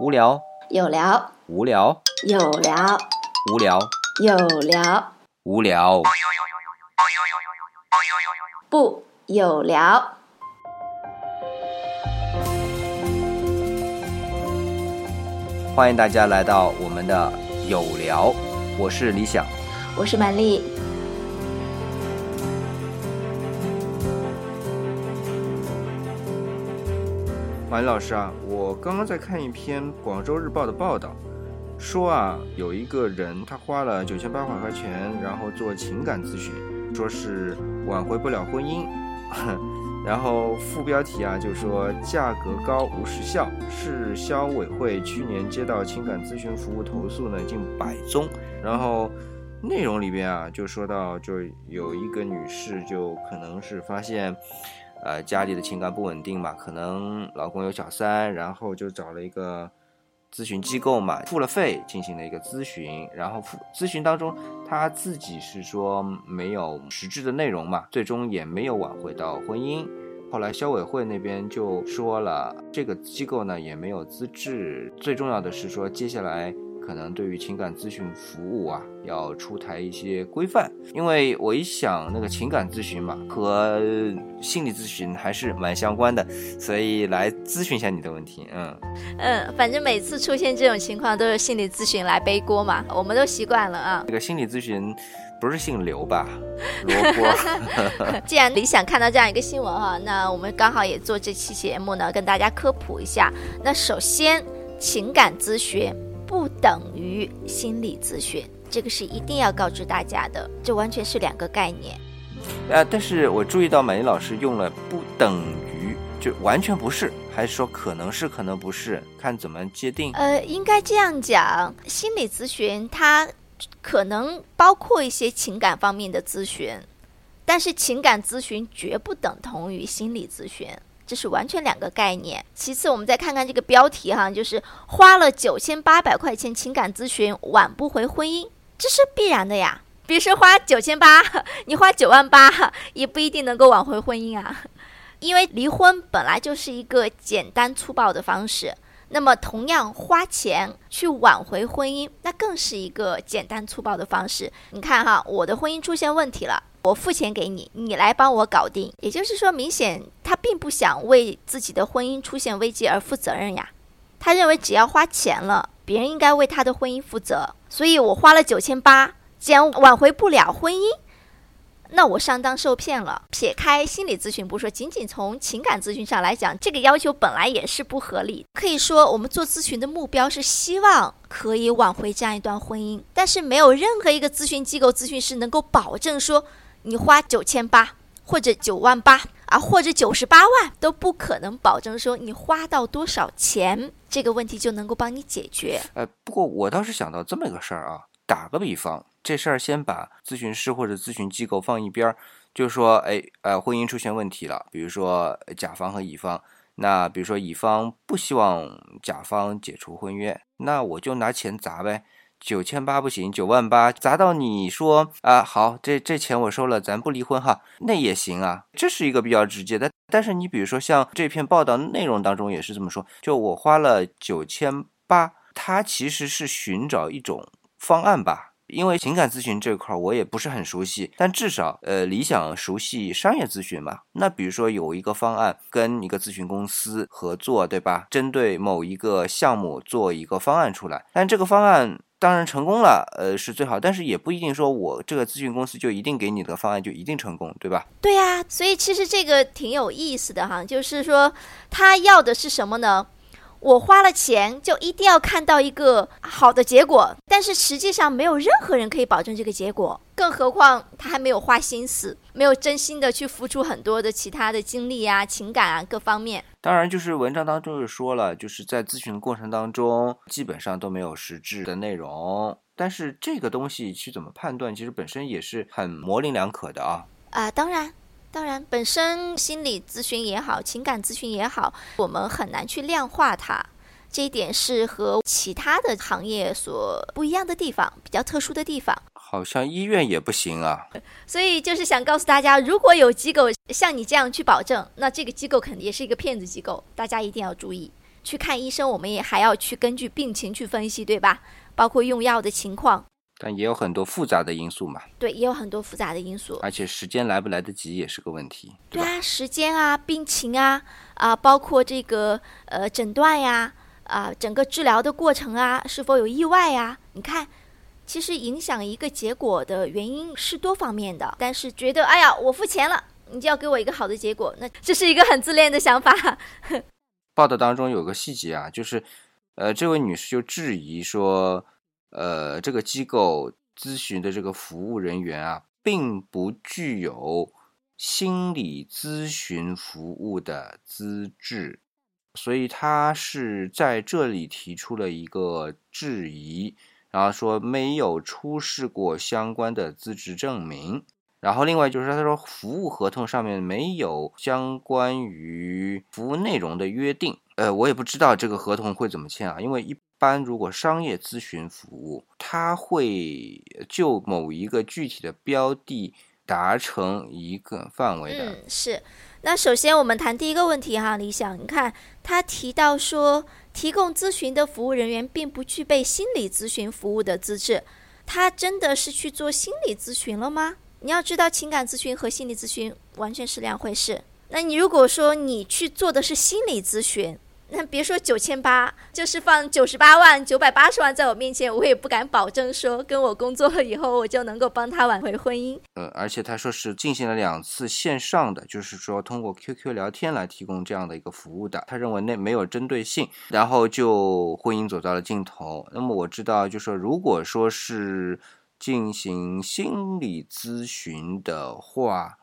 无聊，有聊，无聊，有聊，无聊，有聊，无聊。不有聊。欢迎大家来到我们的有聊，我是李想。我是曼丽，马云老师啊，我刚刚在看一篇《广州日报》的报道，说啊，有一个人他花了九千八百块钱，然后做情感咨询，说是挽回不了婚姻，然后副标题啊就说价格高无时效，市消委会去年接到情感咨询服务投诉呢近百宗，然后内容里边啊就说到，就有一个女士就可能是发现。呃，家里的情感不稳定嘛，可能老公有小三，然后就找了一个咨询机构嘛，付了费进行了一个咨询，然后咨询当中，他自己是说没有实质的内容嘛，最终也没有挽回到婚姻。后来消委会那边就说了，这个机构呢也没有资质，最重要的是说接下来。可能对于情感咨询服务啊，要出台一些规范，因为我一想那个情感咨询嘛，和心理咨询还是蛮相关的，所以来咨询一下你的问题。嗯嗯，反正每次出现这种情况都是心理咨询来背锅嘛，我们都习惯了啊。这个心理咨询不是姓刘吧？罗 锅。既然李想看到这样一个新闻哈，那我们刚好也做这期节目呢，跟大家科普一下。那首先，情感咨询。不等于心理咨询，这个是一定要告知大家的，这完全是两个概念。呃，但是我注意到满意老师用了“不等于”，就完全不是，还是说可能是，可能不是，看怎么界定？呃，应该这样讲，心理咨询它可能包括一些情感方面的咨询，但是情感咨询绝不等同于心理咨询。这是完全两个概念。其次，我们再看看这个标题哈，就是花了九千八百块钱情感咨询挽不回婚姻，这是必然的呀。别说花九千八，你花九万八也不一定能够挽回婚姻啊。因为离婚本来就是一个简单粗暴的方式，那么同样花钱去挽回婚姻，那更是一个简单粗暴的方式。你看哈，我的婚姻出现问题了。我付钱给你，你来帮我搞定。也就是说，明显他并不想为自己的婚姻出现危机而负责任呀。他认为只要花钱了，别人应该为他的婚姻负责。所以我花了九千八，既然挽回不了婚姻，那我上当受骗了。撇开心理咨询不说，仅仅从情感咨询上来讲，这个要求本来也是不合理。可以说，我们做咨询的目标是希望可以挽回这样一段婚姻，但是没有任何一个咨询机构、咨询师能够保证说。你花九千八，或者九万八啊，或者九十八万，都不可能保证说你花到多少钱，这个问题就能够帮你解决。呃，不过我倒是想到这么一个事儿啊，打个比方，这事儿先把咨询师或者咨询机构放一边儿，就说，哎，呃，婚姻出现问题了，比如说甲方和乙方，那比如说乙方不希望甲方解除婚约，那我就拿钱砸呗。九千八不行，九万八砸到你说啊，好，这这钱我收了，咱不离婚哈，那也行啊，这是一个比较直接的。但是你比如说像这篇报道内容当中也是这么说，就我花了九千八，他其实是寻找一种方案吧。因为情感咨询这块儿我也不是很熟悉，但至少呃，理想熟悉商业咨询嘛。那比如说有一个方案跟一个咨询公司合作，对吧？针对某一个项目做一个方案出来，但这个方案。当然成功了，呃是最好，但是也不一定说我这个咨询公司就一定给你的方案就一定成功，对吧？对呀，所以其实这个挺有意思的哈，就是说他要的是什么呢？我花了钱就一定要看到一个好的结果，但是实际上没有任何人可以保证这个结果，更何况他还没有花心思，没有真心的去付出很多的其他的精力啊、情感啊各方面。当然，就是文章当中就说了，就是在咨询的过程当中，基本上都没有实质的内容。但是这个东西去怎么判断，其实本身也是很模棱两可的啊。啊，当然。当然，本身心理咨询也好，情感咨询也好，我们很难去量化它。这一点是和其他的行业所不一样的地方，比较特殊的地方。好像医院也不行啊。所以就是想告诉大家，如果有机构像你这样去保证，那这个机构肯定也是一个骗子机构，大家一定要注意。去看医生，我们也还要去根据病情去分析，对吧？包括用药的情况，但也有很多复杂的因素嘛，对，也有很多复杂的因素。而且时间来不来得及也是个问题，吧？对啊，时间啊，病情啊，啊，包括这个呃诊断呀，啊，整个治疗的过程啊，是否有意外呀？你看，其实影响一个结果的原因是多方面的。但是觉得，哎呀，我付钱了，你就要给我一个好的结果，那这是一个很自恋的想法。报道当中有个细节啊，就是，呃，这位女士就质疑说，呃，这个机构咨询的这个服务人员啊，并不具有心理咨询服务的资质，所以他是在这里提出了一个质疑，然后说没有出示过相关的资质证明。然后另外就是他说服务合同上面没有相关于服务内容的约定，呃，我也不知道这个合同会怎么签啊，因为一般如果商业咨询服务，它会就某一个具体的标的达成一个范围的，嗯，是。那首先我们谈第一个问题哈，李想，你看他提到说，提供咨询的服务人员并不具备心理咨询服务的资质，他真的是去做心理咨询了吗？你要知道，情感咨询和心理咨询完全是两回事。那你如果说你去做的是心理咨询，那别说九千八，就是放九十八万、九百八十万在我面前，我也不敢保证说跟我工作了以后，我就能够帮他挽回婚姻。呃，而且他说是进行了两次线上的，就是说通过 QQ 聊天来提供这样的一个服务的。他认为那没有针对性，然后就婚姻走到了尽头。那么我知道，就说如果说是进行心理咨询的话，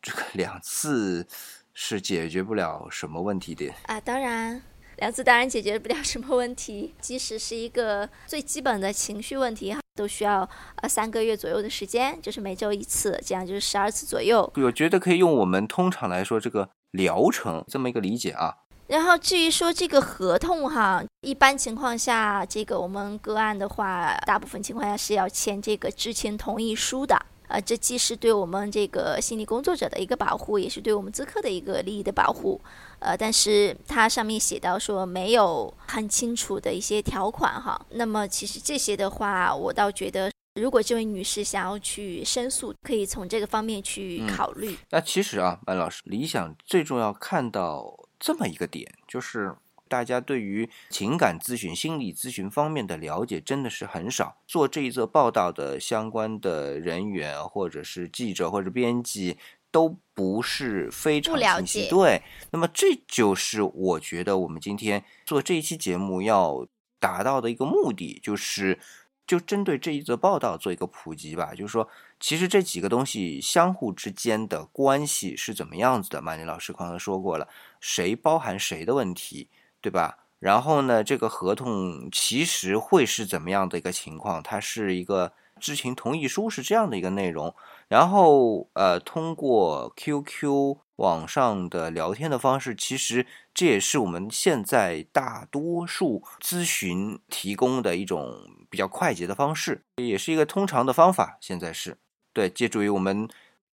这个两次是解决不了什么问题的。啊，当然，两次当然解决不了什么问题，即使是一个最基本的情绪问题哈，都需要呃三个月左右的时间，就是每周一次，这样就是十二次左右。我觉得可以用我们通常来说这个疗程这么一个理解啊。然后至于说这个合同哈，一般情况下，这个我们个案的话，大部分情况下是要签这个知情同意书的。呃，这既是对我们这个心理工作者的一个保护，也是对我们咨客的一个利益的保护。呃，但是它上面写到说没有很清楚的一些条款哈。那么其实这些的话，我倒觉得，如果这位女士想要去申诉，可以从这个方面去考虑。那其实啊，白老师，理想最重要看到这么一个点，就是大家对于情感咨询、心理咨询方面的了解真的是很少。做这一则报道的相关的人员，或者是记者或者编辑，都不是非常了清晰。解对，那么这就是我觉得我们今天做这一期节目要达到的一个目的，就是就针对这一则报道做一个普及吧，就是说。其实这几个东西相互之间的关系是怎么样子的？马宁老师刚才说过了，谁包含谁的问题，对吧？然后呢，这个合同其实会是怎么样的一个情况？它是一个知情同意书，是这样的一个内容。然后呃，通过 QQ 网上的聊天的方式，其实这也是我们现在大多数咨询提供的一种比较快捷的方式，也是一个通常的方法。现在是。对，借助于我们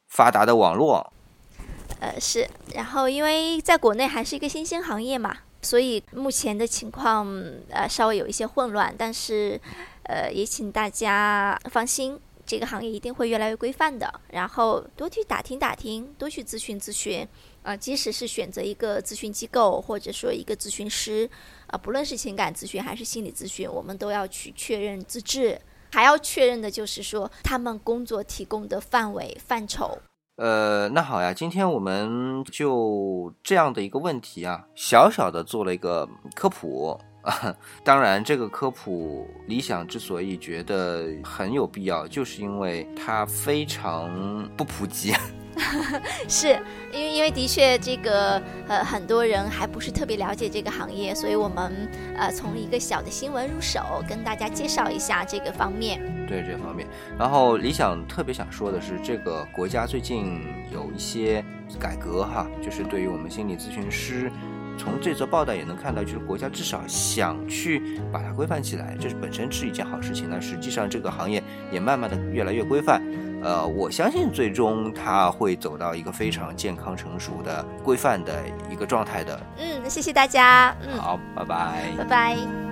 发达的网络，呃是，然后因为在国内还是一个新兴行业嘛，所以目前的情况呃稍微有一些混乱，但是呃也请大家放心，这个行业一定会越来越规范的。然后多去打听打听，多去咨询咨询，啊，即使是选择一个咨询机构或者说一个咨询师，啊，不论是情感咨询还是心理咨询，我们都要去确认资质。还要确认的就是说，他们工作提供的范围范畴。呃，那好呀，今天我们就这样的一个问题啊，小小的做了一个科普。当然，这个科普理想之所以觉得很有必要，就是因为它非常不普及。是因为因为的确这个呃很多人还不是特别了解这个行业，所以我们呃从一个小的新闻入手，跟大家介绍一下这个方面。对这方面，然后理想特别想说的是，这个国家最近有一些改革哈，就是对于我们心理咨询师，从这则报道也能看到，就是国家至少想去把它规范起来，这是本身是一件好事情。那实际上这个行业也慢慢的越来越规范。呃，我相信最终他会走到一个非常健康、成熟的、规范的一个状态的。嗯，谢谢大家。嗯，好，拜拜。拜拜。